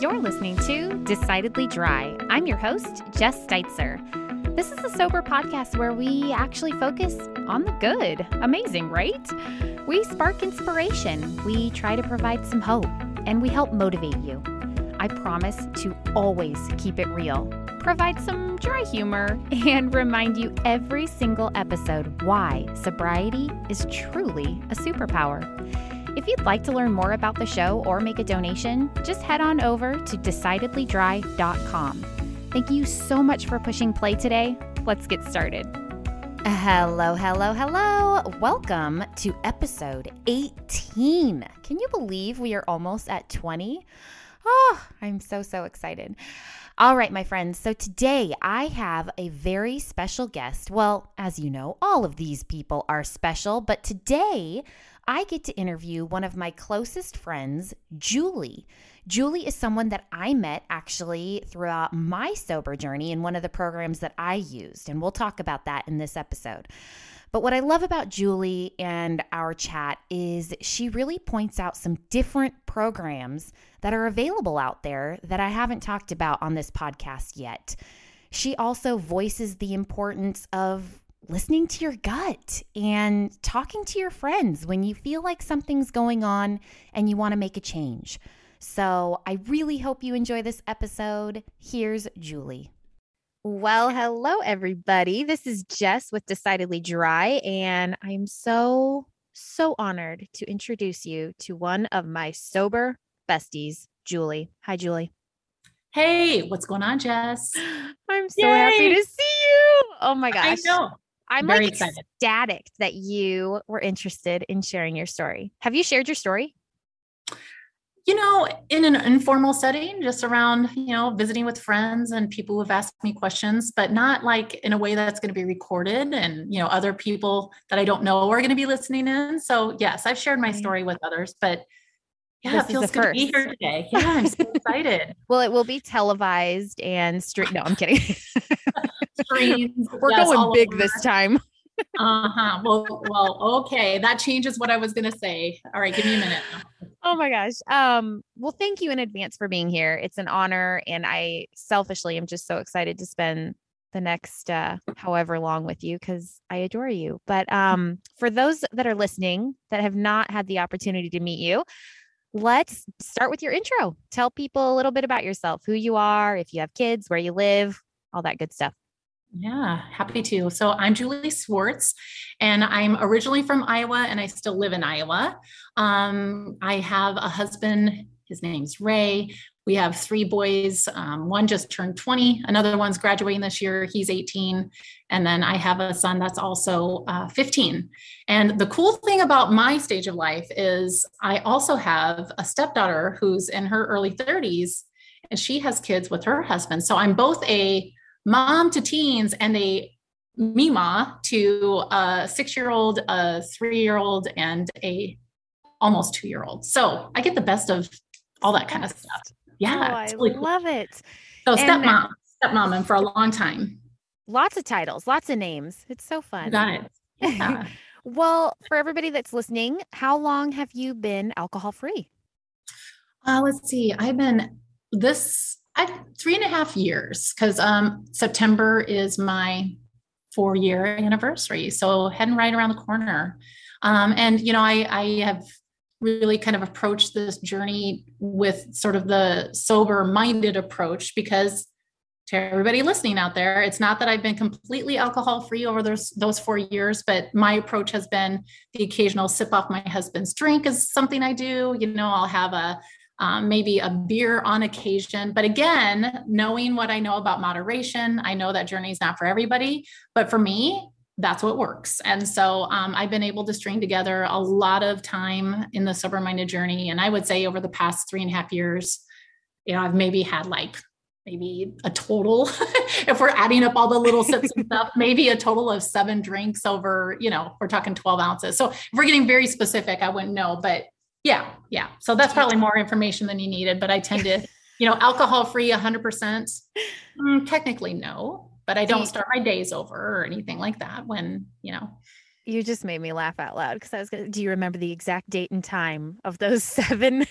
You're listening to Decidedly Dry. I'm your host, Jess Steitzer. This is a sober podcast where we actually focus on the good. Amazing, right? We spark inspiration, we try to provide some hope, and we help motivate you. I promise to always keep it real, provide some dry humor, and remind you every single episode why sobriety is truly a superpower. If you'd like to learn more about the show or make a donation, just head on over to decidedlydry.com. Thank you so much for pushing play today. Let's get started. Hello, hello, hello. Welcome to episode 18. Can you believe we are almost at 20? Oh, I'm so, so excited. All right, my friends. So today I have a very special guest. Well, as you know, all of these people are special, but today I get to interview one of my closest friends, Julie. Julie is someone that I met actually throughout my sober journey in one of the programs that I used, and we'll talk about that in this episode. But what I love about Julie and our chat is she really points out some different programs that are available out there that I haven't talked about on this podcast yet. She also voices the importance of listening to your gut and talking to your friends when you feel like something's going on and you want to make a change. So I really hope you enjoy this episode. Here's Julie. Well, hello, everybody. This is Jess with Decidedly Dry, and I'm so, so honored to introduce you to one of my sober besties, Julie. Hi, Julie. Hey, what's going on, Jess? I'm so Yay. happy to see you. Oh my gosh. I know. I'm Very like excited. ecstatic that you were interested in sharing your story. Have you shared your story? You know, in an informal setting, just around, you know, visiting with friends and people who have asked me questions, but not like in a way that's going to be recorded and, you know, other people that I don't know are going to be listening in. So, yes, I've shared my story with others, but yeah, this it feels good first. to be here today. Yeah, I'm so excited. well, it will be televised and straight. No, I'm kidding. Screens. We're yes, going big this time. uh-huh. Well, well, okay. That changes what I was gonna say. All right, give me a minute. Oh my gosh. Um, well, thank you in advance for being here. It's an honor, and I selfishly am just so excited to spend the next uh however long with you because I adore you. But um for those that are listening that have not had the opportunity to meet you, let's start with your intro. Tell people a little bit about yourself, who you are, if you have kids, where you live, all that good stuff. Yeah, happy to. So I'm Julie Swartz, and I'm originally from Iowa, and I still live in Iowa. Um, I have a husband. His name's Ray. We have three boys. Um, one just turned 20. Another one's graduating this year. He's 18. And then I have a son that's also uh, 15. And the cool thing about my stage of life is I also have a stepdaughter who's in her early 30s, and she has kids with her husband. So I'm both a mom to teens and a MeeMaw to a six year old, a three year old, and a almost two year old. So I get the best of all that kind of stuff. Yeah. Oh, I really love cool. it. So stepmom, stepmom, and for a long time. Lots of titles, lots of names. It's so fun. You got it. Yeah. well, for everybody that's listening, how long have you been alcohol free? Uh, let's see. I've been this I, three and a half years because um, September is my four year anniversary. So heading right around the corner. Um, and, you know, I, I have really kind of approached this journey with sort of the sober minded approach because to everybody listening out there it's not that i've been completely alcohol free over those those four years but my approach has been the occasional sip off my husband's drink is something i do you know i'll have a um, maybe a beer on occasion but again knowing what i know about moderation i know that journey is not for everybody but for me that's what works. And so um, I've been able to string together a lot of time in the sober minded journey. And I would say over the past three and a half years, you know, I've maybe had like maybe a total, if we're adding up all the little sips and stuff, maybe a total of seven drinks over, you know, we're talking 12 ounces. So if we're getting very specific, I wouldn't know. But yeah, yeah. So that's probably more information than you needed. But I tend to, you know, alcohol free 100%. Mm, technically, no but I don't start my days over or anything like that when, you know. You just made me laugh out loud because I was going to, do you remember the exact date and time of those seven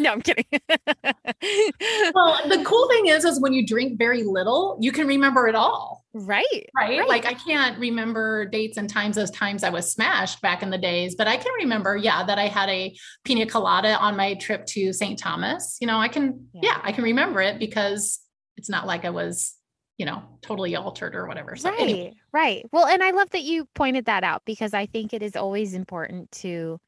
no, I'm kidding. well, the cool thing is, is when you drink very little, you can remember it all. Right, right. Right. Like I can't remember dates and times as times I was smashed back in the days, but I can remember, yeah, that I had a pina colada on my trip to St. Thomas. You know, I can, yeah, yeah I can remember it because it's not like I was you know, totally altered or whatever. So right, anyway. right. Well, and I love that you pointed that out because I think it is always important to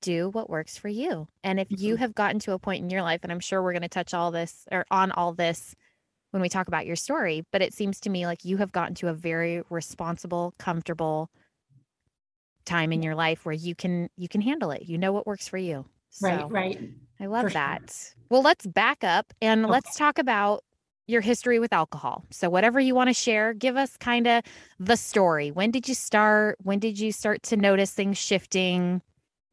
do what works for you. And if mm-hmm. you have gotten to a point in your life, and I'm sure we're going to touch all this or on all this when we talk about your story, but it seems to me like you have gotten to a very responsible, comfortable time in your life where you can you can handle it. You know what works for you. So, right, right. I love for that. Sure. Well, let's back up and okay. let's talk about your history with alcohol. So, whatever you want to share, give us kind of the story. When did you start? When did you start to notice things shifting?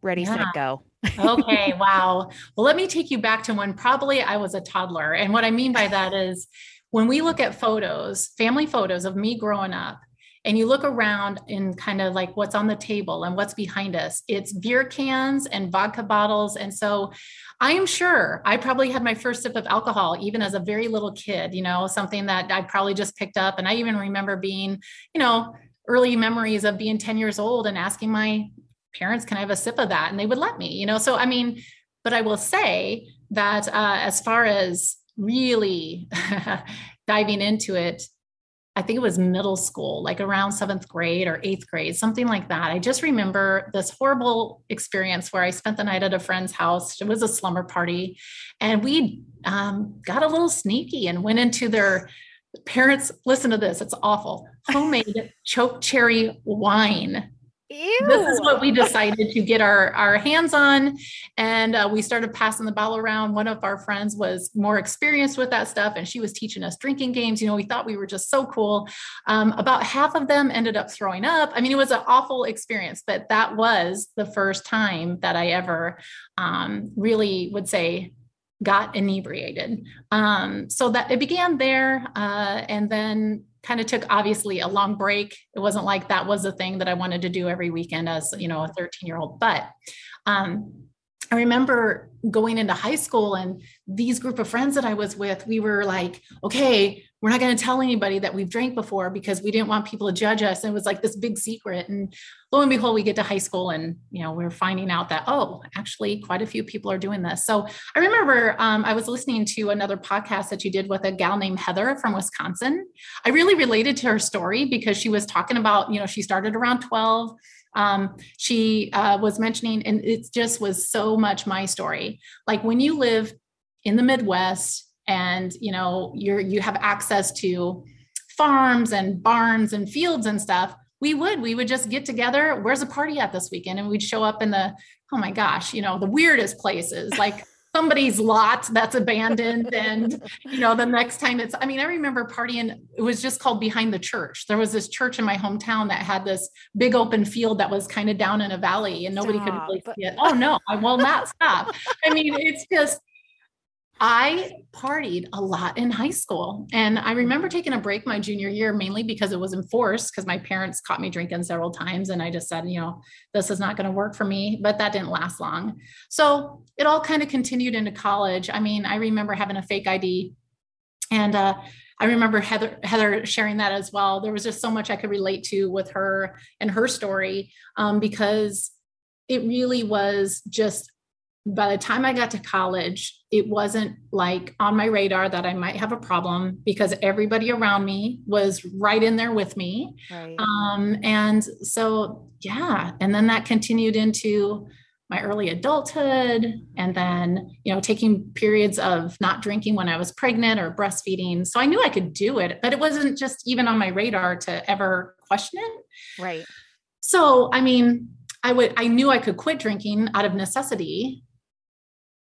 Ready, yeah. set, go. okay, wow. Well, let me take you back to when probably I was a toddler. And what I mean by that is when we look at photos, family photos of me growing up, and you look around and kind of like what's on the table and what's behind us, it's beer cans and vodka bottles. And so I am sure I probably had my first sip of alcohol even as a very little kid, you know, something that I probably just picked up. And I even remember being, you know, early memories of being 10 years old and asking my parents, can I have a sip of that? And they would let me, you know. So, I mean, but I will say that uh, as far as really diving into it, I think it was middle school, like around seventh grade or eighth grade, something like that. I just remember this horrible experience where I spent the night at a friend's house. It was a slumber party, and we um, got a little sneaky and went into their parents. Listen to this; it's awful. Homemade choke cherry wine Ew. This is what we decided to get our, our hands on. And uh, we started passing the ball around. One of our friends was more experienced with that stuff, and she was teaching us drinking games. You know, we thought we were just so cool. Um, about half of them ended up throwing up. I mean, it was an awful experience, but that was the first time that I ever um, really would say got inebriated. Um, so that it began there. Uh, and then kind of took obviously a long break. It wasn't like that was a thing that I wanted to do every weekend as, you know, a 13 year old, but um, I remember going into high school and these group of friends that I was with, we were like, okay, we're not going to tell anybody that we've drank before because we didn't want people to judge us. And it was like this big secret. And lo and behold, we get to high school and, you know, we're finding out that, oh, actually quite a few people are doing this. So I remember um, I was listening to another podcast that you did with a gal named Heather from Wisconsin. I really related to her story because she was talking about, you know, she started around 12 um, she uh, was mentioning, and it just was so much my story. Like when you live in the Midwest and you know you're you have access to farms and barns and fields and stuff, we would we would just get together. Where's a party at this weekend? And we'd show up in the oh my gosh, you know the weirdest places like somebody's lot that's abandoned and you know the next time it's i mean i remember partying it was just called behind the church. There was this church in my hometown that had this big open field that was kind of down in a valley and nobody stop. could really see it. Oh no i will not stop. I mean it's just I partied a lot in high school. And I remember taking a break my junior year, mainly because it was enforced, because my parents caught me drinking several times. And I just said, you know, this is not going to work for me. But that didn't last long. So it all kind of continued into college. I mean, I remember having a fake ID. And uh, I remember Heather, Heather sharing that as well. There was just so much I could relate to with her and her story um, because it really was just by the time I got to college, it wasn't like on my radar that I might have a problem because everybody around me was right in there with me. Right. Um, and so, yeah. And then that continued into my early adulthood and then you know taking periods of not drinking when i was pregnant or breastfeeding so i knew i could do it but it wasn't just even on my radar to ever question it right so i mean i would i knew i could quit drinking out of necessity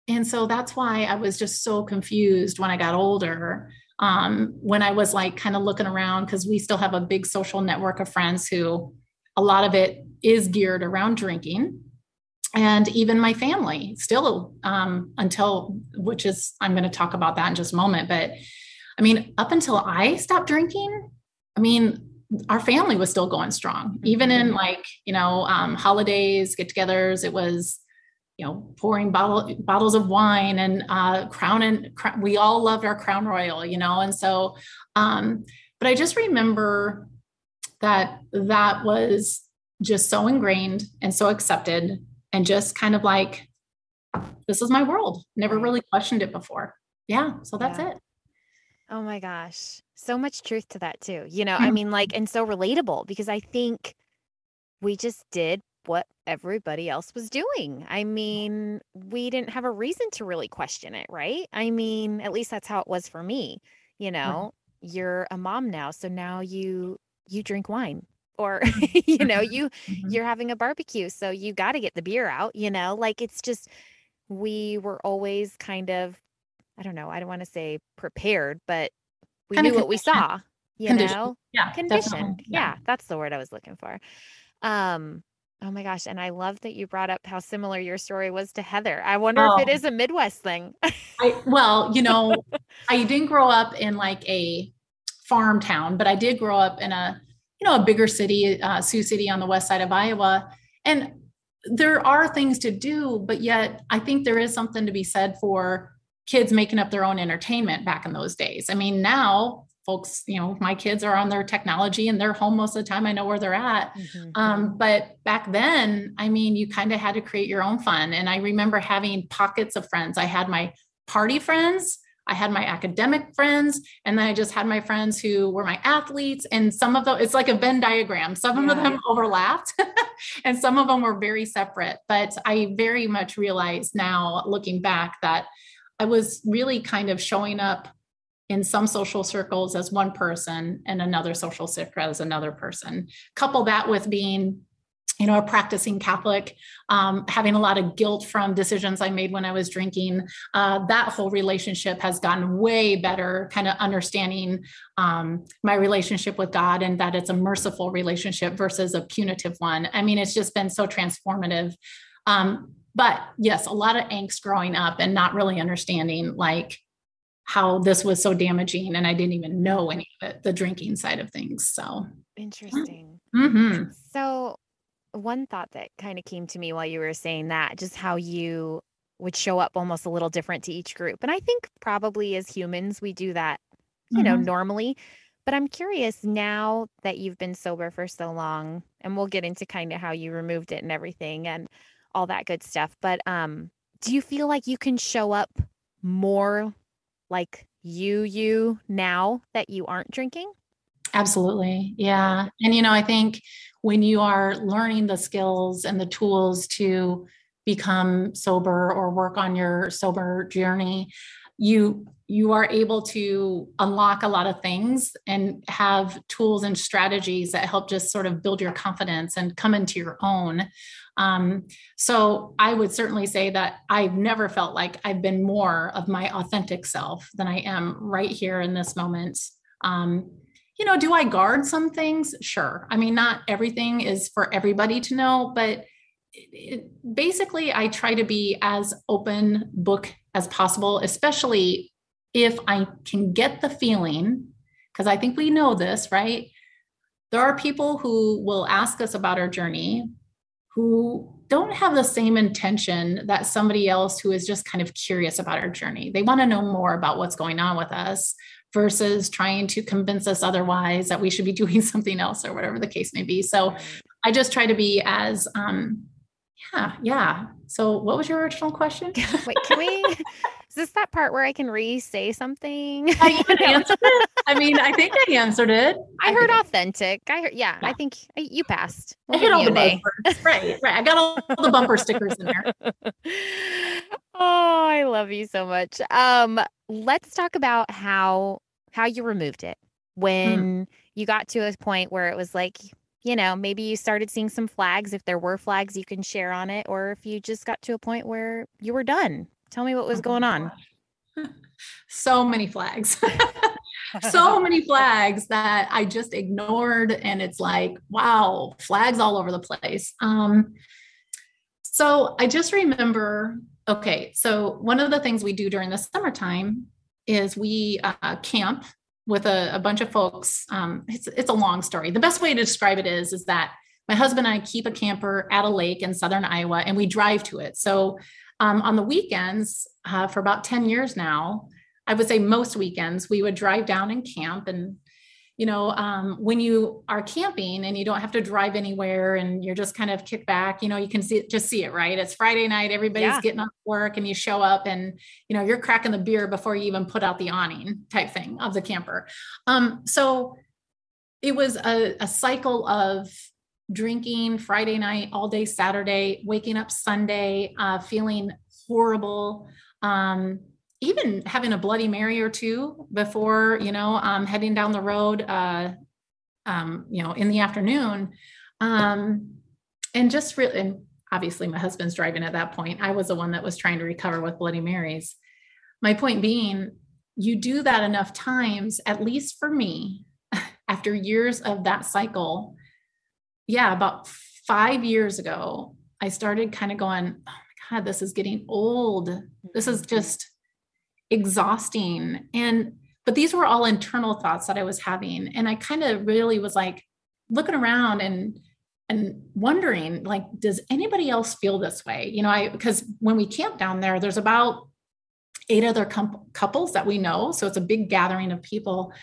and so that's why I was just so confused when I got older. Um, when I was like kind of looking around, because we still have a big social network of friends who a lot of it is geared around drinking. And even my family still um, until, which is, I'm going to talk about that in just a moment. But I mean, up until I stopped drinking, I mean, our family was still going strong, even in mm-hmm. like, you know, um, holidays, get togethers. It was, you know, pouring bottle, bottles of wine and uh, crown and crown, we all loved our crown royal, you know, and so, um, but I just remember that that was just so ingrained and so accepted and just kind of like, this is my world. Never really questioned it before. Yeah. So that's yeah. it. Oh my gosh. So much truth to that too. You know, I mean, like, and so relatable because I think we just did what everybody else was doing. I mean, we didn't have a reason to really question it, right? I mean, at least that's how it was for me. You know, you're a mom now, so now you you drink wine or you know, you mm-hmm. you're having a barbecue, so you got to get the beer out, you know? Like it's just we were always kind of I don't know, I don't want to say prepared, but we kind knew what we saw, you know? Yeah. Conditioned. Yeah. yeah, that's the word I was looking for. Um Oh my gosh. And I love that you brought up how similar your story was to Heather. I wonder oh. if it oh. a Midwest thing. I, well, you know, I didn't grow up in like a farm town, but I did grow up in a, you know, a bigger city, uh, Sioux City on the west side of Iowa. And there are things to do, but yet I think there is something to be said for kids making up their own entertainment back in those days. I mean, now folks, you know, my kids are on their technology and they're home most of the time. I know where they're at. Mm-hmm. Um, but back then, I mean, you kind of had to create your own fun. And I remember having pockets of friends. I had my party friends, I had my academic friends, and then I just had my friends who were my athletes. And some of them, it's like a Venn diagram. Some yeah. of them overlapped and some of them were very separate. But I very much realize now, looking back, that I was really kind of showing up in some social circles as one person and another social circle as another person. Couple that with being you know, a practicing Catholic, um, having a lot of guilt from decisions I made when I was drinking. Uh, that whole relationship has gotten way better, kind of understanding um, my relationship with God and that it's a merciful relationship versus a punitive one. I mean, it's just been so transformative. Um, but yes, a lot of angst growing up and not really understanding like how this was so damaging and I didn't even know any of it, the drinking side of things. So interesting. Mm-hmm. So, one thought that kind of came to me while you were saying that, just how you would show up almost a little different to each group. And I think probably as humans, we do that, you mm-hmm. know, normally. But I'm curious now that you've been sober for so long, and we'll get into kind of how you removed it and everything and all that good stuff. But um, do you feel like you can show up more like you you now that you aren't drinking? Absolutely. Yeah. And you know, I think when you are learning the skills and the tools to become sober or work on your sober journey, you you are able to unlock a lot of things and have tools and strategies that help just sort of build your confidence and come into your own um, so I would certainly say that I've never felt like I've been more of my authentic self than I am right here in this moment. Um, you know, do I guard some things? Sure. I mean, not everything is for everybody to know, but it, basically, I try to be as open book as possible, especially if I can get the feeling, because I think we know this, right? There are people who will ask us about our journey, who don't have the same intention that somebody else who is just kind of curious about our journey. They want to know more about what's going on with us versus trying to convince us otherwise that we should be doing something else or whatever the case may be. So I just try to be as um, yeah, yeah. So what was your original question? Wait, can we is this that part where I can re-say something? I answered it. I mean, I think I answered it. I, I heard authentic. I heard yeah, yeah, I think you passed. We'll I hit all the bumpers. right, right. I got all, all the bumper stickers in there. Oh, I love you so much. Um, let's talk about how how you removed it hmm. when mm. you got to a point where it was like you know, maybe you started seeing some flags. If there were flags you can share on it, or if you just got to a point where you were done. Tell me what was oh going on. So many flags. so many flags that I just ignored. And it's like, wow, flags all over the place. Um, so I just remember okay, so one of the things we do during the summertime is we uh, camp with a, a bunch of folks. Um, it's, it's a long story. The best way to describe it is, is that my husband and I keep a camper at a lake in southern Iowa and we drive to it. So um, on the weekends, uh, for about 10 years now, I would say most weekends, we would drive down and camp and you know, um, when you are camping and you don't have to drive anywhere and you're just kind of kicked back, you know, you can see it, just see it, right? It's Friday night, everybody's yeah. getting off work and you show up and, you know, you're cracking the beer before you even put out the awning type thing of the camper. Um, so it was a, a cycle of drinking Friday night, all day Saturday, waking up Sunday, uh, feeling horrible. Um, even having a bloody mary or two before you know um, heading down the road uh, um, you know in the afternoon um, and just really obviously my husband's driving at that point i was the one that was trying to recover with bloody marys my point being you do that enough times at least for me after years of that cycle yeah about five years ago i started kind of going oh my god this is getting old this is mm-hmm. just exhausting. And, but these were all internal thoughts that I was having. And I kind of really was like looking around and, and wondering like does anybody else feel this way you know i because when we camp down there there's about eight other com- couples that we know so it's a big gathering of people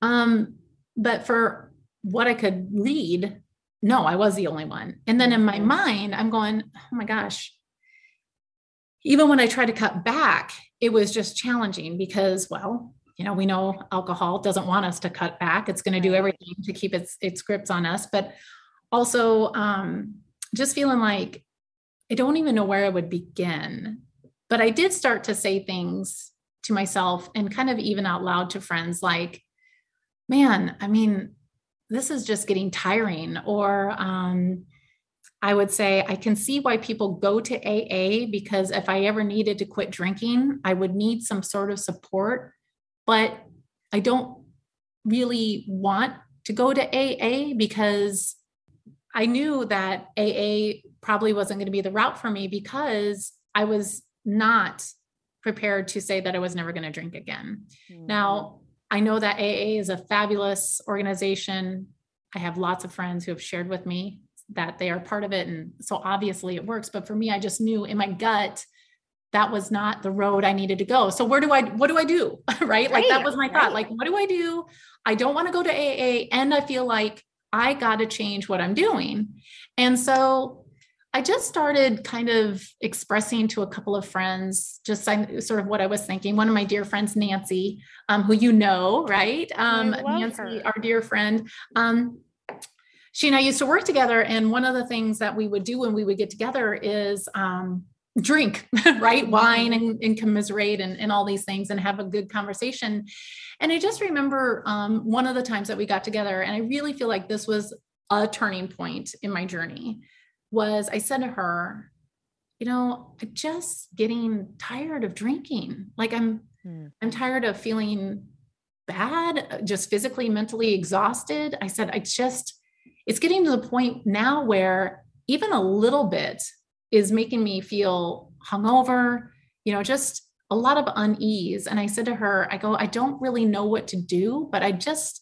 um but for what i could read no i was the only one and then in my mm-hmm. mind i'm going oh my gosh even when i tried to cut back it was just challenging because, well, you know, we know alcohol doesn't want us to cut back. It's going to do everything to keep its its grips on us, but also um, just feeling like I don't even know where I would begin. But I did start to say things to myself and kind of even out loud to friends like, man, I mean, this is just getting tiring. Or um, I would say I can see why people go to AA because if I ever needed to quit drinking, I would need some sort of support. But I don't really want to go to AA because I knew that AA probably wasn't going to be the route for me because I was not prepared to say that I was never going to drink again. Mm-hmm. Now, I know that AA is a fabulous organization. I have lots of friends who have shared with me that they are part of it. And so obviously it works. But for me, I just knew in my gut that was not the road I needed to go. So where do I what do I do? right? right? Like that was my thought. Right. Like, what do I do? I don't want to go to AA and I feel like I got to change what I'm doing. And so I just started kind of expressing to a couple of friends just sort of what I was thinking. One of my dear friends, Nancy, um, who you know, right? Um, Nancy, her. our dear friend. Um, she and I used to work together. And one of the things that we would do when we would get together is um, drink, right? Wine and, and commiserate and, and, all these things and have a good conversation. And I just remember um, one of the times that we got together, and I really feel like this was a turning point in my journey, was I said to her, you know, I'm just getting tired of drinking. Like I'm, hmm. I'm tired of feeling bad, just physically, mentally exhausted. I said, I just, it's getting to the point now where even a little bit is making me feel hungover, you know, just a lot of unease. And I said to her, I go, I don't really know what to do, but I just,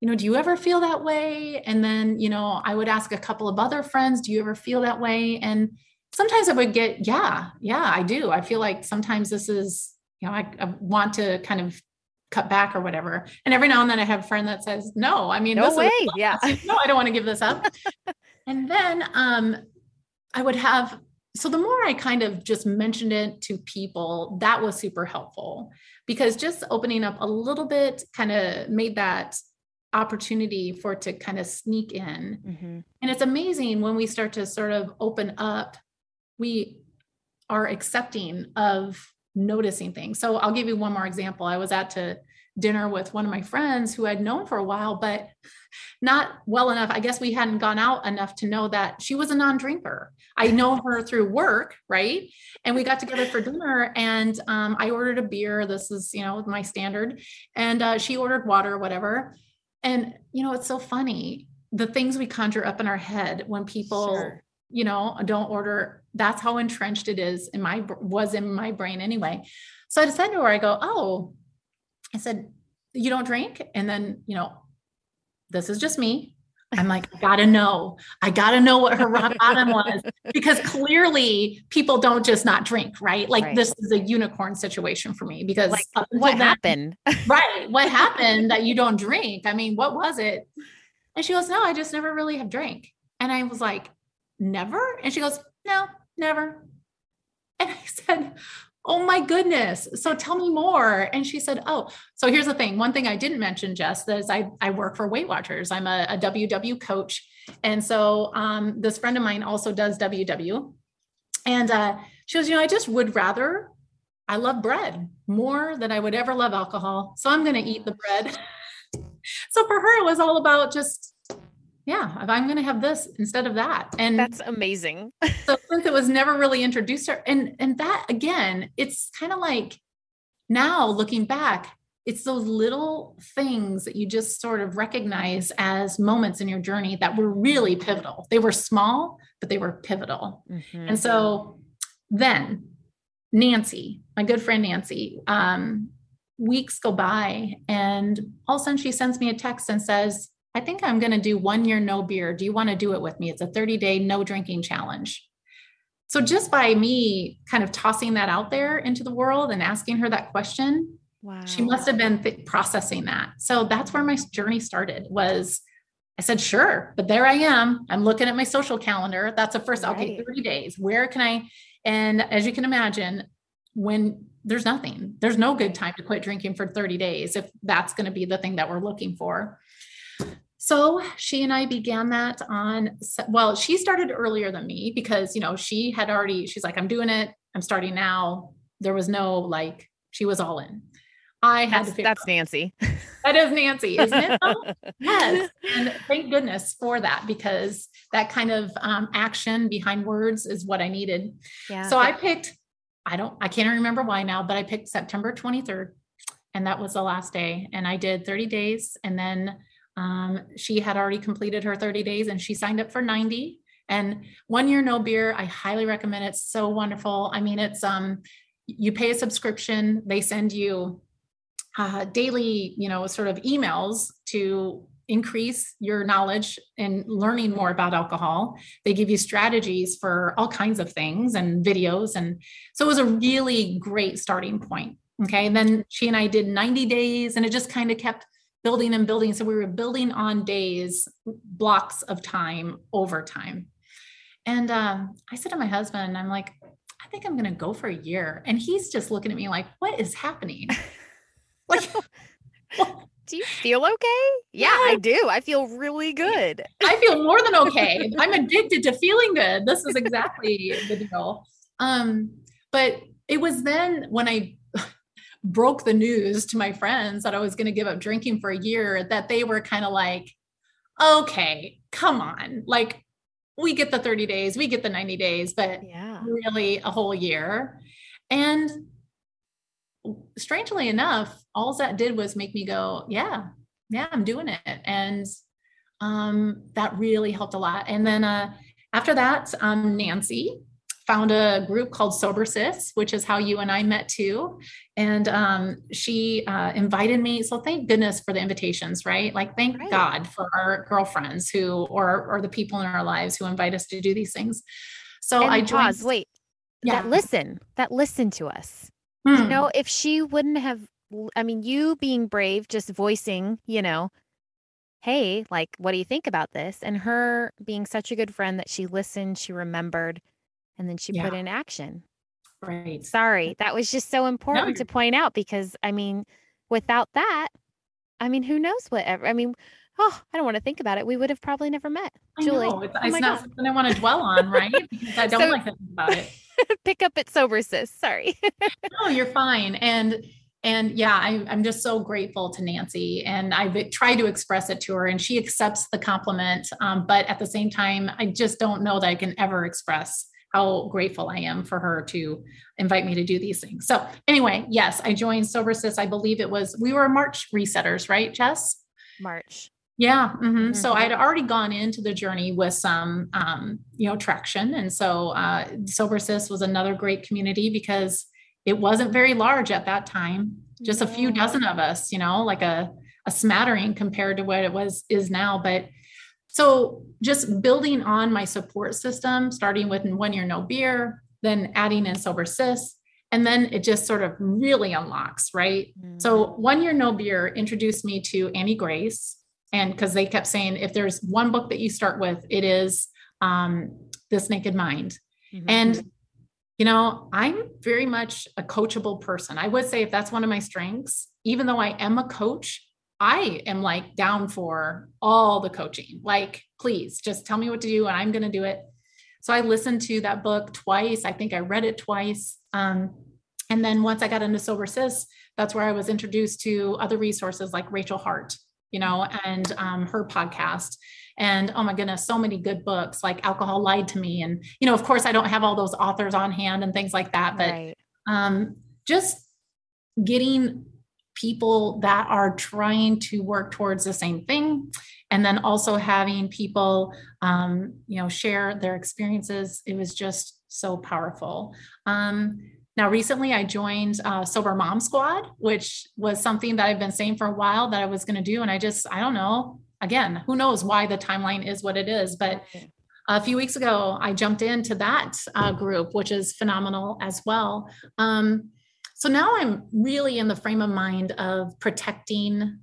you know, do you ever feel that way? And then, you know, I would ask a couple of other friends, do you ever feel that way? And sometimes I would get, yeah, yeah, I do. I feel like sometimes this is, you know, I, I want to kind of cut back or whatever. And every now and then I have a friend that says, no, I mean, no way. yeah. no, I don't want to give this up. and then um, I would have, so the more I kind of just mentioned it to people, that was super helpful because just opening up a little bit kind of made that opportunity for it to kind of sneak in. Mm-hmm. And it's amazing when we start to sort of open up, we are accepting of noticing things. So I'll give you one more example. I was at to dinner with one of my friends who I'd known for a while, but not well enough. I guess we hadn't gone out enough to know that she was a non-drinker. I know her through work, right? And we got together for dinner, and um, I ordered a beer. This is, you know, my standard, and uh, she ordered water, or whatever. And you know, it's so funny the things we conjure up in our head when people sure you know, don't order. That's how entrenched it is in my was in my brain anyway. So I decided to her, I go, oh, I said, you don't drink, and then you know, this is just me. I'm like, I gotta know. I gotta know what her rock bottom was because clearly people don't just not drink, right? Like right. this is a unicorn situation for me because like, what happened? right. What happened that you don't drink? I mean, what was it? And she goes, No, I just never really have drank. And I was like, Never? And she goes, No, never. And I said, Oh my goodness. So tell me more. And she said, Oh, so here's the thing. One thing I didn't mention, Jess, is I, I work for Weight Watchers. I'm a, a WW coach. And so um, this friend of mine also does WW. And uh, she goes, You know, I just would rather, I love bread more than I would ever love alcohol. So I'm going to eat the bread. so for her, it was all about just yeah, if I'm going to have this instead of that. And that's amazing. so since it was never really introduced her and and that again, it's kind of like now looking back, it's those little things that you just sort of recognize as moments in your journey that were really pivotal. They were small, but they were pivotal. Mm-hmm. And so then Nancy, my good friend Nancy, um, weeks go by and all of a sudden she sends me a text and says, I think I'm going to do one year no beer. Do you want to do it with me? It's a 30 day no drinking challenge. So just by me kind of tossing that out there into the world and asking her that question, wow. she must have been th- processing that. So that's where my journey started was I said, sure, but there I am. I'm looking at my social calendar. That's the first, right. okay, 30 days. Where can I? And as you can imagine, when there's nothing, there's no good time to quit drinking for 30 days if that's going to be the thing that we're looking for. So she and I began that on, well, she started earlier than me because, you know, she had already, she's like, I'm doing it. I'm starting now. There was no like, she was all in. I had that's, to That's Nancy. That is Nancy, isn't it? yes. And thank goodness for that because that kind of um, action behind words is what I needed. Yeah. So I picked, I don't, I can't remember why now, but I picked September 23rd and that was the last day. And I did 30 days and then um, she had already completed her 30 days and she signed up for 90. And one year no beer, I highly recommend it. It's so wonderful. I mean, it's um, you pay a subscription, they send you uh, daily, you know, sort of emails to increase your knowledge and learning more about alcohol. They give you strategies for all kinds of things and videos. And so it was a really great starting point. Okay. And then she and I did 90 days and it just kind of kept building and building. So we were building on days, blocks of time over time. And um, I said to my husband, I'm like, I think I'm going to go for a year. And he's just looking at me like, what is happening? like, do you feel okay? Yeah, yeah, I do. I feel really good. I feel more than okay. I'm addicted to feeling good. This is exactly the deal. Um, but it was then when I broke the news to my friends that I was going to give up drinking for a year, that they were kind of like, okay, come on. Like, we get the 30 days, we get the 90 days, but yeah. really a whole year. And strangely enough, all that did was make me go, yeah, yeah, I'm doing it. And um, that really helped a lot. And then uh, after that, um, Nancy, found a group called Sober Sis, which is how you and I met too. And um, she uh, invited me. So thank goodness for the invitations, right? Like thank right. God for our girlfriends who, or or the people in our lives who invite us to do these things. So and I joined. Pause, wait, yeah. that listen, that listen to us. Hmm. You know, if she wouldn't have, I mean, you being brave, just voicing, you know, hey, like, what do you think about this? And her being such a good friend that she listened, she remembered and then she yeah. put in action. Right. Sorry. That was just so important no. to point out because I mean, without that, I mean, who knows whatever. I mean, oh, I don't want to think about it. We would have probably never met. I Julie. Know. It's, oh it's not something I want to dwell on, right? Because I don't so, like to think about it. pick up at sober sis. Sorry. no, you're fine. And and yeah, I, I'm just so grateful to Nancy, and I've tried to express it to her, and she accepts the compliment. Um, but at the same time, I just don't know that I can ever express how grateful I am for her to invite me to do these things. So anyway, yes, I joined Sober Sis. I believe it was we were March resetters, right, Jess? March. Yeah. Mm-hmm. Mm-hmm. So I'd already gone into the journey with some, um, you know, traction, and so uh, Sober Sis was another great community because it wasn't very large at that time. Just a few dozen of us, you know, like a a smattering compared to what it was is now, but so just building on my support system, starting with one year no beer, then adding in sober sis, and then it just sort of really unlocks, right? Mm-hmm. So one year no beer introduced me to Annie Grace, and because they kept saying if there's one book that you start with, it is um, This Naked Mind, mm-hmm. and you know I'm very much a coachable person. I would say if that's one of my strengths, even though I am a coach, I am like down for all the coaching. Like, please just tell me what to do and I'm going to do it. So I listened to that book twice. I think I read it twice. Um, and then once I got into Sober Sis, that's where I was introduced to other resources like Rachel Hart, you know, and um, her podcast. And oh my goodness, so many good books like Alcohol Lied to Me. And, you know, of course, I don't have all those authors on hand and things like that, but right. um, just getting people that are trying to work towards the same thing. And then also having people um, you know share their experiences. It was just so powerful. Um, now recently i joined uh, sober mom squad which was something that i've been saying for a while that i was going to do. And i just i don't know. Again who knows why the timeline is what it is. But a few weeks ago i jumped into that uh, group which is phenomenal as well. Um, so now I'm really in the frame of mind of protecting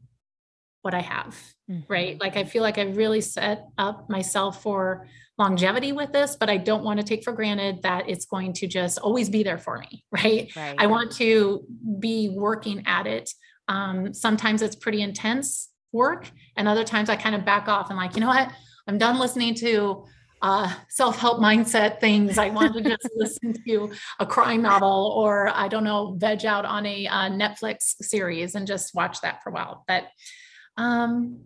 what I have, mm-hmm. right? Like I feel like I've really set up myself for longevity with this, but I don't want to take for granted that it's going to just always be there for me, right? right. I want to be working at it. Um, sometimes it's pretty intense work, and other times I kind of back off and like, you know what? I'm done listening to uh, self-help mindset things. I want to just listen to a crime novel or I don't know, veg out on a uh, Netflix series and just watch that for a while. But um,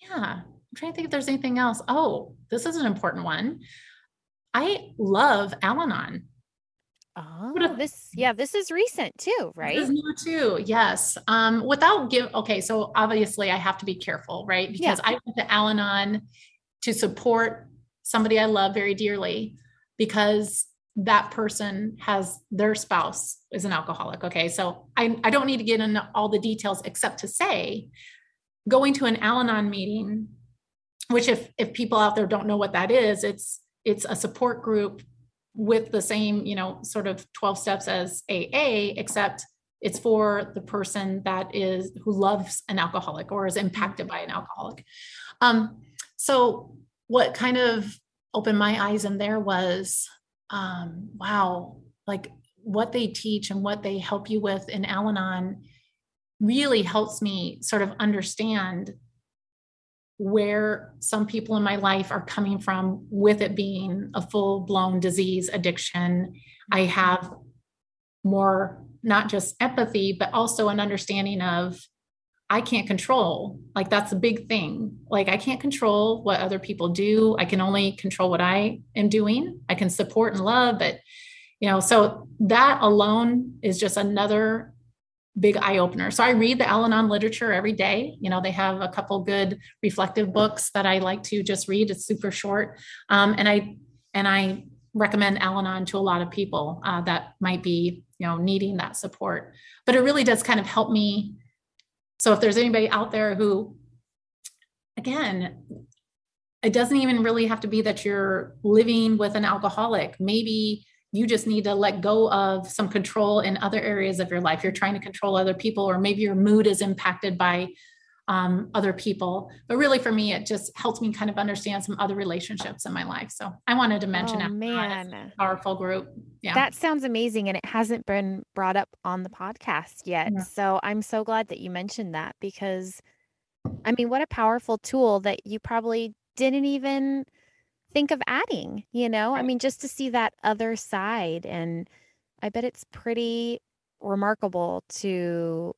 yeah, I'm trying to think if there's anything else. Oh, this is an important one. I love Al-Anon. Oh, this yeah, this is recent too, right? This is new too. Yes. Um, without give okay, so obviously I have to be careful, right? Because yeah. I went to Al-Anon to support somebody I love very dearly because that person has their spouse is an alcoholic. Okay. So I, I don't need to get into all the details except to say going to an Al Anon meeting, which if if people out there don't know what that is, it's it's a support group with the same, you know, sort of 12 steps as AA, except it's for the person that is who loves an alcoholic or is impacted by an alcoholic. Um, so what kind of opened my eyes in there was um, wow, like what they teach and what they help you with in Al Anon really helps me sort of understand where some people in my life are coming from with it being a full blown disease addiction. I have more, not just empathy, but also an understanding of I can't control. Like that's a big thing. Like I can't control what other people do. I can only control what I am doing. I can support and love, but you know, so that alone is just another big eye opener. So I read the Al-Anon literature every day. You know, they have a couple good reflective books that I like to just read. It's super short, um, and I and I recommend Al-Anon to a lot of people uh, that might be you know needing that support. But it really does kind of help me so if there's anybody out there who, again, it doesn't even really have to be that you're living with an alcoholic. Maybe you just need to let go of some control in other areas of your life. You're trying to control other people, or maybe your mood is impacted by um, other people. But really, for me, it just helps me kind of understand some other relationships in my life. So I wanted to mention oh. Man, powerful group. Yeah, that sounds amazing, and it hasn't been brought up on the podcast yet. Yeah. So I'm so glad that you mentioned that because, I mean, what a powerful tool that you probably didn't even think of adding. You know, right. I mean, just to see that other side, and I bet it's pretty remarkable to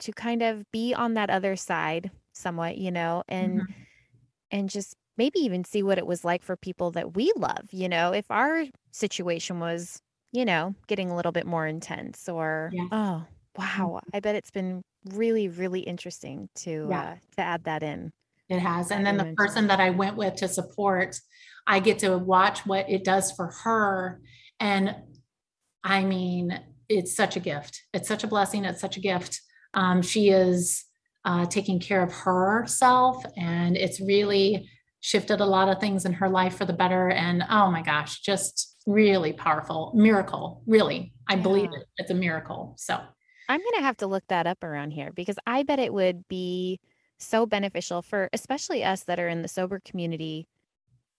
to kind of be on that other side somewhat, you know, and mm-hmm. and just maybe even see what it was like for people that we love, you know, if our situation was, you know, getting a little bit more intense or yeah. oh, wow, mm-hmm. I bet it's been really really interesting to yeah. uh, to add that in. It has. And then the person that I went with to support, I get to watch what it does for her and I mean, it's such a gift. It's such a blessing. It's such a gift um, she is uh, taking care of herself, and it's really shifted a lot of things in her life for the better. And oh my gosh, just really powerful miracle. Really, I yeah. believe it. It's a miracle. So I'm going to have to look that up around here because I bet it would be so beneficial for especially us that are in the sober community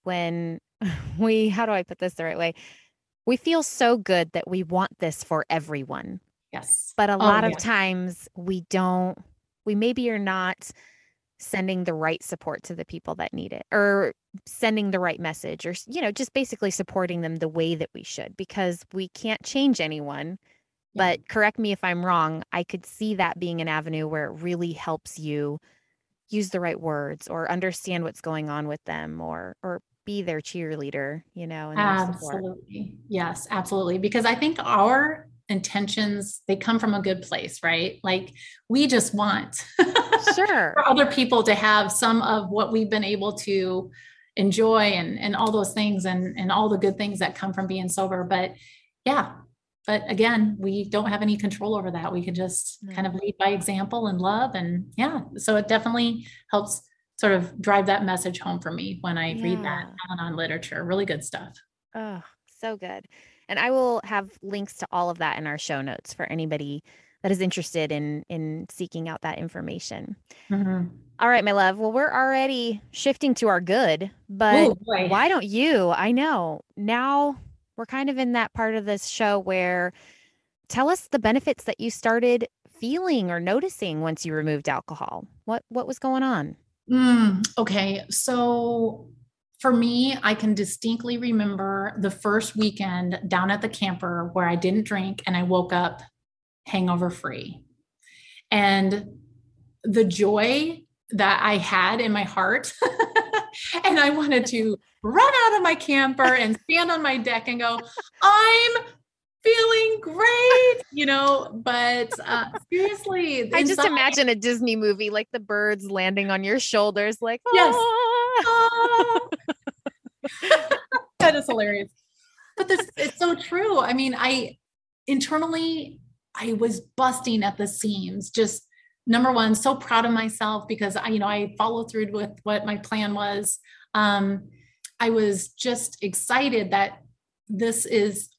when we, how do I put this the right way? We feel so good that we want this for everyone. Yes. But a oh, lot of times we don't, we maybe are not sending the right support to the people that need it or sending the right message or you know just basically supporting them the way that we should because we can't change anyone. But correct me if i'm wrong i could see that being an avenue where it really helps you use the right words or understand what's going on with them or or be their cheerleader you know absolutely. Yes absolutely. Because i think our intentions they come from a good place right? Like we just want sure. for other people to have some of what we've been able to enjoy and and all those things and and all the good things that come from being sober. But yeah but again we don't have any control over that. We can just mm. kind of lead by example and love. And yeah so it definitely helps sort of drive that message home for me when i yeah. read that on literature. Really good stuff. Oh so good and I will have links to all of that in our show notes for anybody that is interested in in seeking out that information. Mm-hmm. All right, my love. Well, we're already shifting to our good, but Ooh, why don't you? I know now we're kind of in that part of this show where tell us the benefits that you started feeling or noticing once you removed alcohol. What what was going on? Mm, okay, so for me, I can distinctly remember the first weekend down at the camper where I didn't drink and I woke up hangover free. And the joy that I had in my heart, and I wanted to run out of my camper and stand on my deck and go, I'm feeling great, you know. But uh, seriously, I just imagine a Disney movie like the birds landing on your shoulders, like, yes. that is hilarious. But this it's so true. I mean, I internally I was busting at the seams. Just number one, so proud of myself because I, you know, I followed through with what my plan was. Um, I was just excited that this is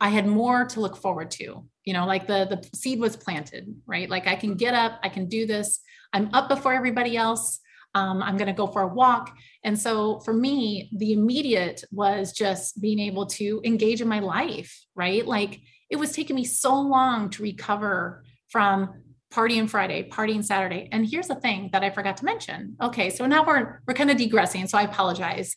I had more to look forward to. You know, like the the seed was planted, right? Like I can get up, I can do this. I'm up before everybody else um, I'm going to go for a walk. And so for me, the immediate was just being able to engage in my life, right? Like it was taking me so long to recover from partying Friday, partying Saturday. And here's the thing that I forgot to mention. Okay, so now we're we're kind of digressing, so I apologize.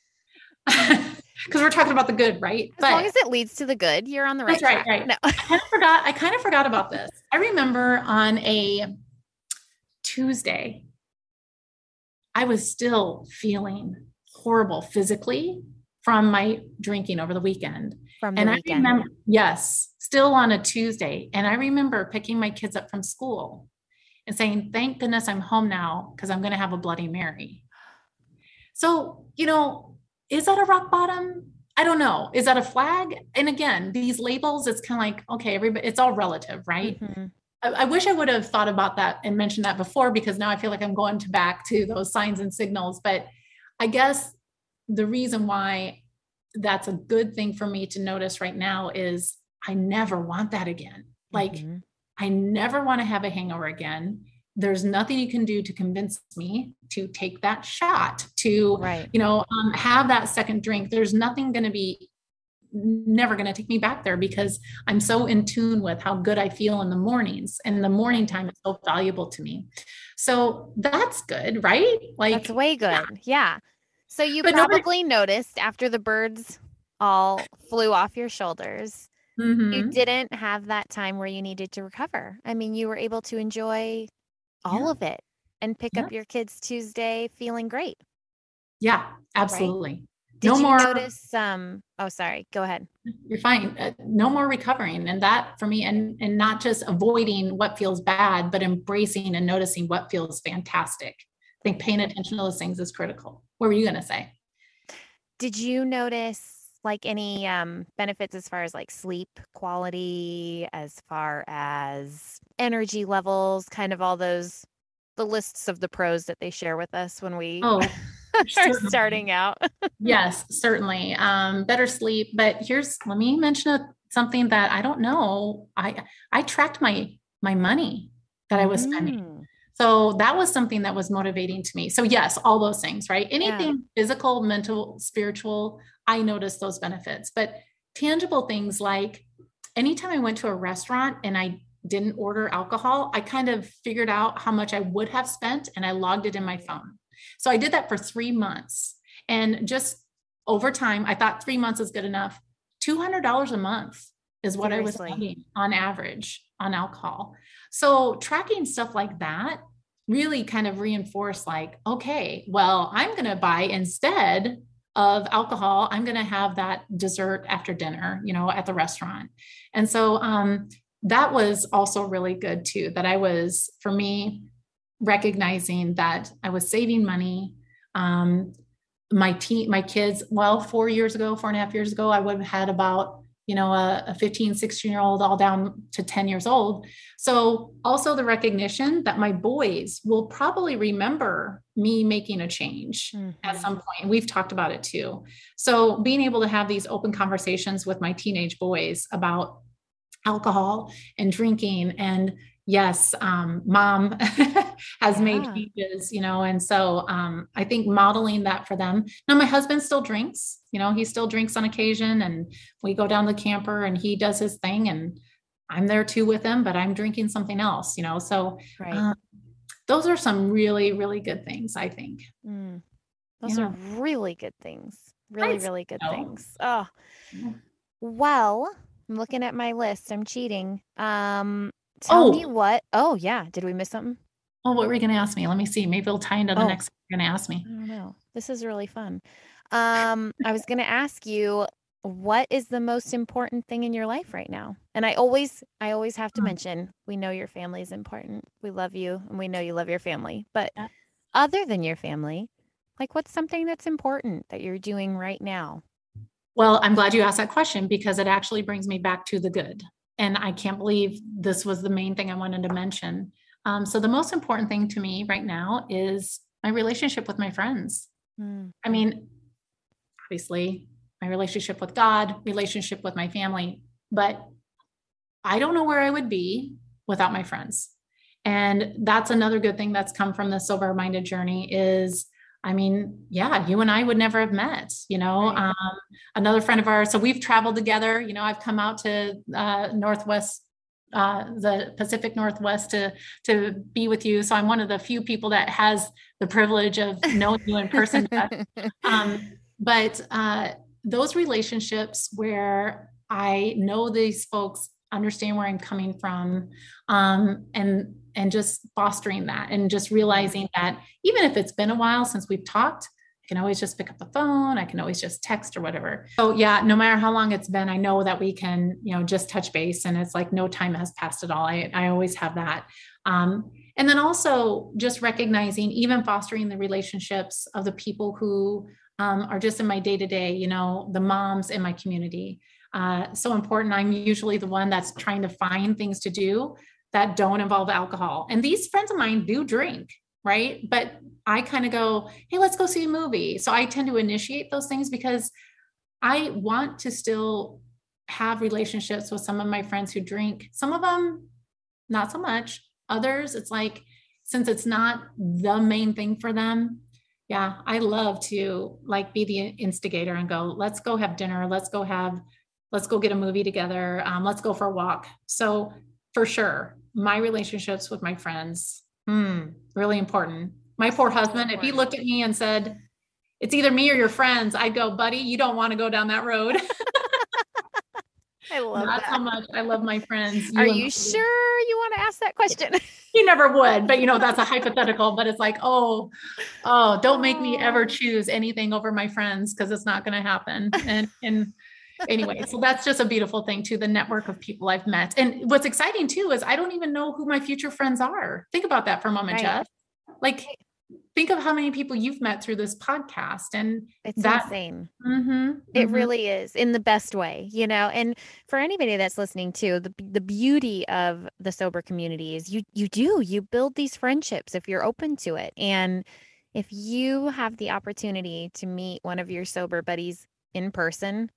Because we're talking about the good, right? As but, long as it leads to the good, you're on the right. That's right, right. No. I kind of forgot. I kind of forgot about this. I remember on a Tuesday, I was still feeling horrible physically from my drinking over the weekend. From the and weekend. I remember, yes, still on a Tuesday. And I remember picking my kids up from school and saying, thank goodness I'm home now because I'm going to have a Bloody Mary. So, you know, is that a rock bottom? I don't know. Is that a flag? And again, these labels, it's kind of like, okay, everybody, it's all relative, right? Mm-hmm. I, I wish I would have thought about that and mentioned that before because now I feel like I'm going to back to those signs and signals. But I guess the reason why that's a good thing for me to notice right now is I never want that again. Like, mm-hmm. I never want to have a hangover again. There's nothing you can do to convince me to take that shot, to, right. you know, um, have that second drink. There's nothing going to be never going to take me back there because I'm so in tune with how good I feel in the mornings and the morning time is so valuable to me. So that's good, right? Like that's way good. Yeah. yeah. So you but probably nobody- noticed after the birds all flew off your shoulders, mm-hmm. you didn't have that time where you needed to recover. I mean, you were able to enjoy all yeah. of it and pick yeah. up your kids Tuesday feeling great. Yeah, absolutely. Right? Did no more notice um oh sorry go ahead. You're fine. Uh, no more recovering and that for me and and not just avoiding what feels bad but embracing and noticing what feels fantastic. I think paying attention to those things is critical. What were you going to say? Did you notice like any um benefits as far as like sleep quality as far as energy levels kind of all those the lists of the pros that they share with us when we oh are starting out. yes, certainly. Um, better sleep. But here's let me mention a, something that I don't know. I I tracked my my money that I was spending. Mm. So that was something that was motivating to me. So yes, all those things, right? Anything yeah. physical, mental, spiritual, I noticed those benefits. But tangible things like anytime I went to a restaurant and I didn't order alcohol, I kind of figured out how much I would have spent and I logged it in my phone. So I did that for three months. And just over time, I thought three months is good enough. $200 a month is what Seriously. I was spending on average on alcohol. So tracking stuff like that really kind of reinforced like, okay, well, I'm going to buy instead of alcohol, I'm going to have that dessert after dinner, you know, at the restaurant. And so um, that was also really good too, that I was, for me, recognizing that I was saving money. Um, my teen, my kids, well, four years ago, four and a half years ago, I would have had about, you know, a, a 15, 16 year old all down to 10 years old. So also the recognition that my boys will probably remember me making a change mm-hmm. at some point. And we've talked about it too. So being able to have these open conversations with my teenage boys about alcohol and drinking and yes um, mom has yeah. made changes you know and so um, i think modeling that for them now my husband still drinks you know he still drinks on occasion and we go down the camper and he does his thing and i'm there too with him but i'm drinking something else you know so right. um, those are some really really good things i think mm. those yeah. are really good things really really good things oh well I'm looking at my list. I'm cheating. Um, tell oh. me what. Oh, yeah. Did we miss something? Oh, what were you going to ask me? Let me see. Maybe it'll tie into the oh. next you're going to ask me. I don't know. This is really fun. Um, I was going to ask you what is the most important thing in your life right now? And I always, I always have to hmm. mention, we know your family is important. We love you, and we know you love your family. But yeah. other than your family, like what's something that's important that you're doing right now? Well, I'm glad you asked that question because it actually brings me back to the good. And I can't believe this was the main thing I wanted to mention. Um, so, the most important thing to me right now is my relationship with my friends. Mm. I mean, obviously, my relationship with God, relationship with my family, but I don't know where I would be without my friends. And that's another good thing that's come from the sober minded journey is I mean, yeah, you and I would never have met, you know. Right. Um, another friend of ours, so we've traveled together. You know, I've come out to uh, Northwest, uh, the Pacific Northwest to to be with you. So I'm one of the few people that has the privilege of knowing you in person. um, but uh, those relationships where I know these folks understand where I'm coming from, um, and and just fostering that and just realizing that even if it's been a while since we've talked, I can always just pick up the phone. I can always just text or whatever. So yeah, no matter how long it's been, I know that we can, you know, just touch base and it's like no time has passed at all. I, I always have that. Um, and then also just recognizing, even fostering the relationships of the people who um, are just in my day to day, you know, the moms in my community. Uh, so important. I'm usually the one that's trying to find things to do that don't involve alcohol. And these friends of mine do drink, right? But I kind of go, hey, let's go see a movie. So I tend to initiate those things because I want to still have relationships with some of my friends who drink. Some of them, not so much. Others, it's like, since it's not the main thing for them, yeah, I love to like be the instigator and go, let's go have dinner. Let's go have, let's go get a movie together. Um, let's go for a walk. So for sure, my relationships with my friends, hmm, really important. My poor husband, if he looked at me and said, it's either me or your friends, I'd go, buddy, you don't want to go down that road. I love That's that. how much I love my friends. You Are you sure you want to ask that question? he never would, but you know, that's a hypothetical, but it's like, oh, oh, don't make me ever choose anything over my friends because it's not going to happen. And, and, anyway, so that's just a beautiful thing too, the network of people I've met. And what's exciting too is I don't even know who my future friends are. Think about that for a moment, right. Jeff. Like think of how many people you've met through this podcast and it's that, insane mm-hmm, it mm-hmm. really is in the best way you know and for anybody that's listening to the, the beauty of the sober community is you you do you build these friendships if you're open to it and if you have the opportunity to meet one of your sober buddies in person,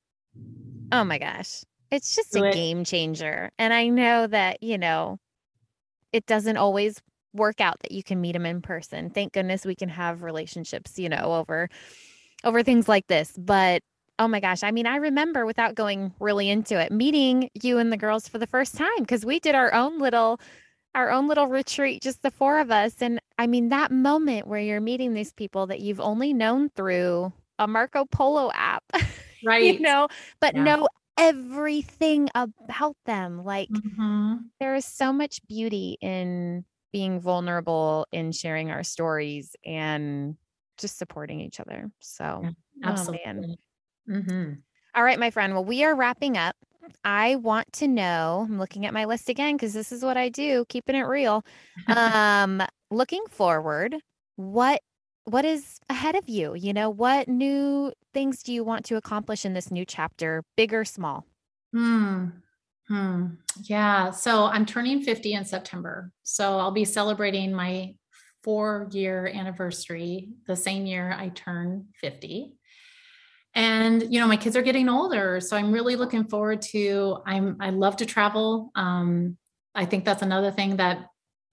oh my gosh, it's just Do a it. game changer. And I know that, you know, it doesn't always work out that you can meet them in person. Thank goodness we can have relationships, you know, over over things like this. But oh my gosh, I mean, I remember without going really into it, meeting you and the girls for the first time because we did our own little our own little retreat, just the four of us. And I mean, that moment where you're meeting these people that you've only known through a Marco Polo app, Right. you know, but Yeah. know everything about them. Like Mhm. there is so much beauty in being vulnerable, in sharing our stories and just supporting each other. So, Yeah, oh. Absolutely. Mhm. All right, my friend. Well, we are wrapping up. I want to know, I'm looking at my list again because this is what I do, keeping it real. Um, looking forward, what what is ahead of you? You know, what new things do you want to accomplish in this new chapter, big or small? Hmm. Hmm. Yeah. So I'm turning 50 in September. So I'll be celebrating my four year anniversary the same year I turn 50. And you know, my kids are getting older. So I'm really looking forward to I'm I love to travel. Um, I think that's another thing that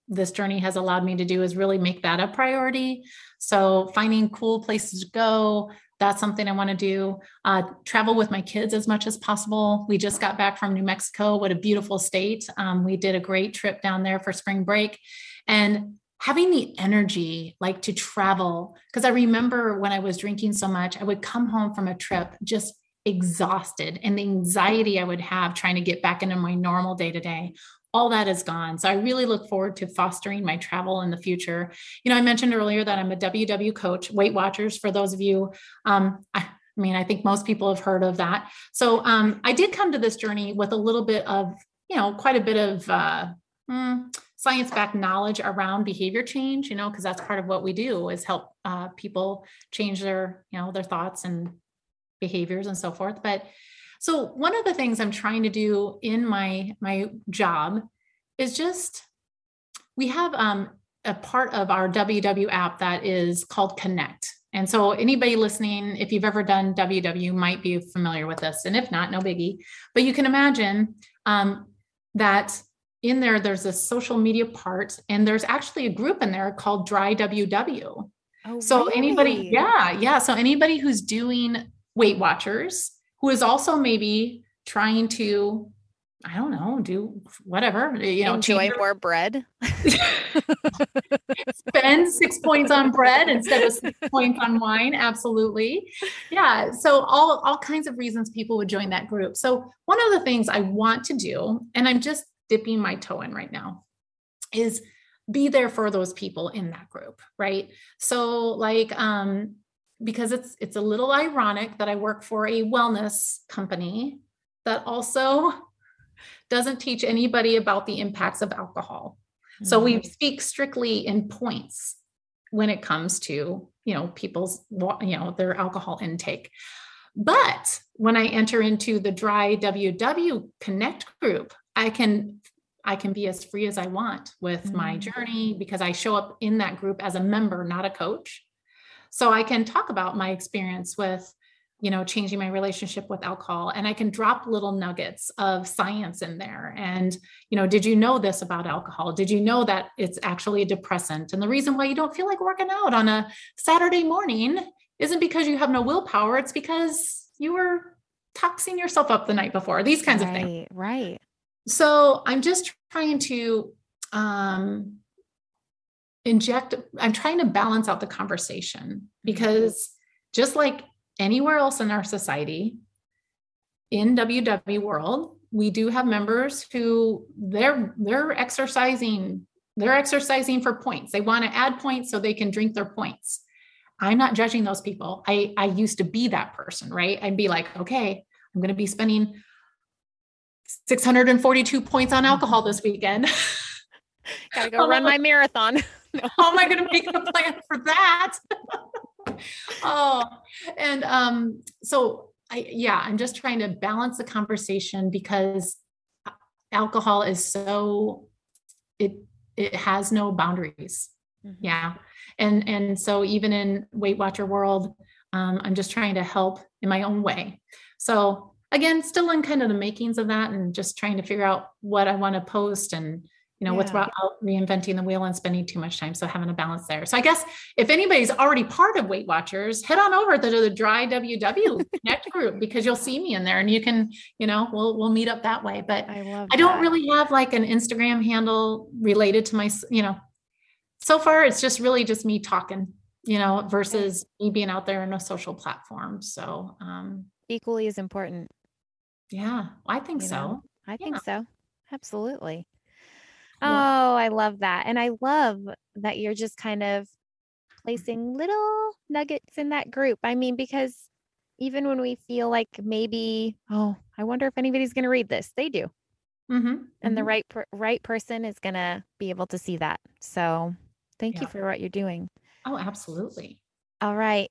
this journey has allowed me to do is really make that a priority. So finding cool places to go, that's something I want to do. Uh, travel with my kids as much as possible. We just got back from New Mexico. What a beautiful state. Um, we did a great trip down there for spring break. And having the energy like to travel, because I remember when I was drinking so much, I would come home from a trip just exhausted and the anxiety I would have trying to get back into my normal day to day all that is gone. So I really look forward to fostering my travel in the future. You know, I mentioned earlier that I'm a WW coach, Weight Watchers, for those of you. Um, I, I mean, I think most people have heard of that. So um, I did come to this journey with a little bit of, you know, quite a bit of uh, mm, science backed knowledge around behavior change, you know, because that's part of what we do is help uh, people change their, you know, their thoughts and behaviors and so forth. But so one of the things I'm trying to do in my my job is just we have um, a part of our WW app that is called Connect. And so anybody listening, if you've ever done WW, might be familiar with this. And if not, no biggie. But you can imagine um, that in there, there's a social media part, and there's actually a group in there called Dry WW. Oh, So anybody, yeah, yeah. So anybody who's doing Weight Watchers, who is also maybe trying to, I don't know, do whatever, you know, enjoy more bread. spend six points on bread instead of six points on wine. Absolutely. Yeah. So all, all kinds of reasons people would join that group. So one of the things I want to do, and I'm just dipping my toe in right now, is be there for those people in that group. Right. So like um, because it's it's a little ironic that I work for a wellness company that also doesn't teach anybody about the impacts of alcohol. So we Mm. speak strictly in points when it comes to, you know, people's, you know, their alcohol intake. But when I enter into the dry WW connect group, I can I can be as free as I want with my Mm. journey because I show up in that group as a member, not a coach. So I can talk about my experience with you know changing my relationship with alcohol and i can drop little nuggets of science in there. And you know did you know this about alcohol? Did you know that it's actually a depressant? And the reason why you don't feel like working out on a saturday morning isn't because you have no willpower it's because you were toxing yourself up the night before these kinds of things. Right, right. so i'm just trying to um inject i'm trying to balance out the conversation mm-hmm. because just like anywhere else in our society in ww world we do have members who they're they're exercising they're exercising for points. They want to add points so they can drink their points. I'm not judging those people. I i used to be that person right? I'd be like okay i'm going to be spending 642 points on mm-hmm. alcohol this weekend. Gotta go run my marathon. how am I going to make a plan for that? oh, and um, so I, yeah, I'm just trying to balance the conversation because alcohol is so it it has no boundaries. Mhm. Yeah, And and so even in Weight Watcher world, um, I'm just trying to help in my own way. So again, still in kind of the makings of that and just trying to figure out what I want to post and you know, yeah. without reinventing the wheel and spending too much time. So having a balance there. So I guess if anybody's already part of Weight Watchers, head on over to the Dry WW Connect group because you'll see me in there and you can, you know, we'll we'll meet up that way. But I, love I don't really have like an Instagram handle related to my, you know, so far it's just really just me talking, you know, versus me being out there in a social platform. So um equally as important. Yeah, I think you so. Know? I think yeah. so. Absolutely. Oh, I love that. And I love that you're just kind of placing little nuggets in that group. I mean, because even when we feel like maybe, oh, I wonder if anybody's going to read this, they do. Mm-hmm. And mm-hmm. the right per- right person is going to be able to see that. So, thank yeah. you for what you're doing. Oh, absolutely. All right.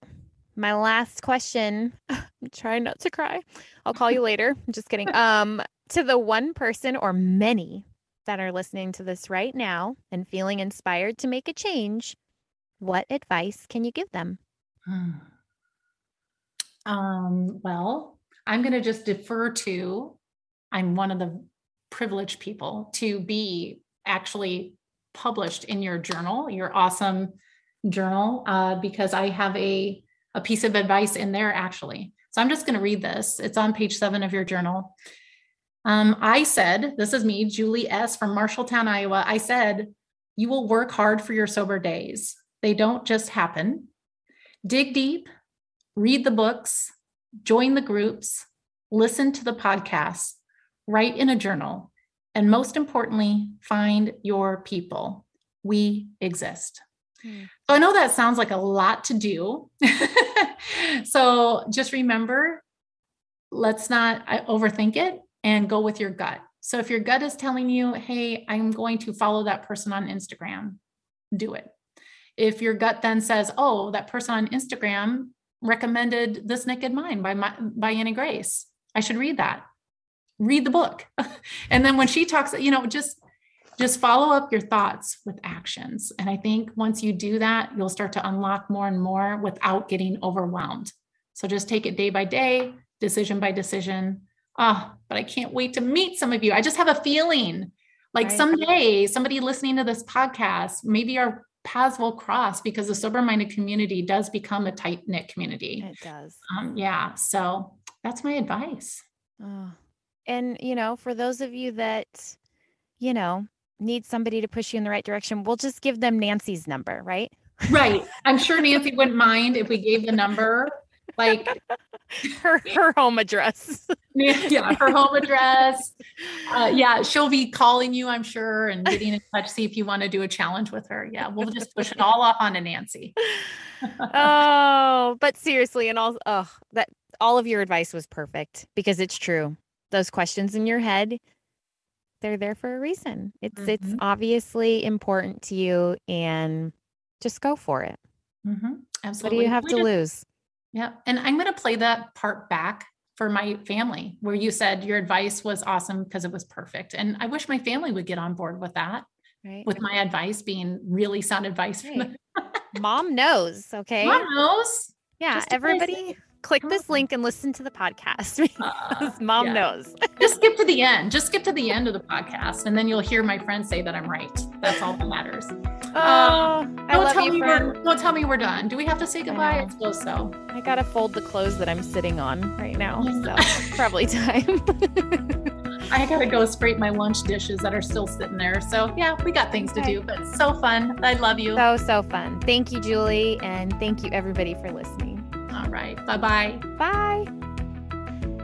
My last question. I'm trying not to cry. I'll call you later. I'm just kidding. Um, to the one person or many that are listening to this right now and feeling inspired to make a change, what advice can you give them? Um, well, I'm going to just defer to, I'm one of the privileged people to be actually published in your journal, your awesome journal, uh, because I have a, a piece of advice in there actually. So I'm just going to read this. It's on page seven of your journal. Um, I said, this is me, Julie S. from Marshalltown, Iowa. I said, you will work hard for your sober days. They don't just happen. Dig deep, read the books, join the groups, listen to the podcasts, write in a journal, and most importantly, find your people. We exist. Hmm. So I know that sounds like a lot to do. so just remember, let's not overthink it and go with your gut. So if your gut is telling you, hey, I'm going to follow that person on Instagram, do it. If your gut then says, oh, that person on Instagram recommended This Naked Mind by, my, by Annie Grace, I should read that. Read the book. and then when she talks, you know, just just follow up your thoughts with actions. And I think once you do that, you'll start to unlock more and more without getting overwhelmed. So just take it day by day, decision by decision, oh, but I can't wait to meet some of you. I just have a feeling like right. someday somebody listening to this podcast, maybe our paths will cross because the sober minded community does become a tight knit community. It does. Um, yeah. So that's my advice. Oh. And, you know, for those of you that, you know, need somebody to push you in the right direction, we'll just give them Nancy's number, right? Right. I'm sure Nancy wouldn't mind if we gave the number like her her home address. yeah, her home address. Uh, yeah, she'll be calling you, I'm sure, and getting in touch, see if you want to do a challenge with her. Yeah, we'll just push it all off onto Nancy. oh, but seriously, and all oh that all of your advice was perfect because it's true. Those questions in your head, they're there for a reason. It's mm-hmm. it's obviously important to you, and just go for it. Mm-hmm. Absolutely. What do you have we to just, lose? Yeah. And I'm going to play that part back for my family where you said your advice was awesome because it was perfect. And I wish my family would get on board with that. Right. With my advice being really sound advice. Right. Mom knows. Okay. Mom knows. Yeah. Everybody click this link and listen to the podcast because uh, mom yeah. knows. Just skip to the end. Just skip to the end of the podcast, and then you'll hear my friends say that I'm right. That's all that matters. Oh, um, I love tell you, me friend. We're, don't tell me we're done. Do we have to say goodbye? I, I suppose so. I gotta fold the clothes that I'm sitting on right now, so probably time. I gotta go scrape my lunch dishes that are still sitting there. So yeah, we got things okay. to do, but so fun. I love you. So so fun. Thank you, Julie, and thank you everybody for listening. All right. Bye-bye. Bye.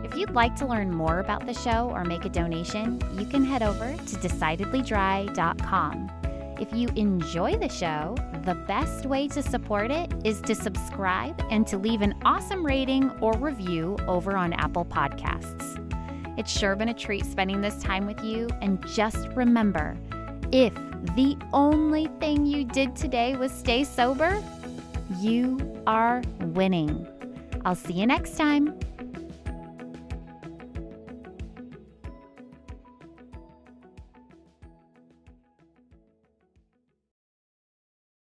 If you'd like to learn more about the show or make a donation, you can head over to decidedlydry.com. If you enjoy the show, the best way to support it is to subscribe and to leave an awesome rating or review over on Apple Podcasts. It's sure been a treat spending this time with you, and just remember if the only thing you did today was stay sober, you are winning. I'll see you next time.